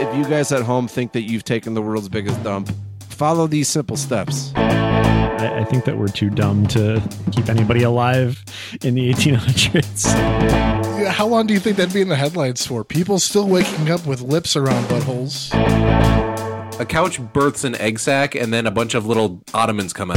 if you guys at home think that you've taken the world's biggest dump, follow these simple steps. I, I think that we're too dumb to keep anybody alive in the 1800s. How long do you think that'd be in the headlines for? People still waking up with lips around buttholes. A couch births an egg sack, and then a bunch of little ottomans come out.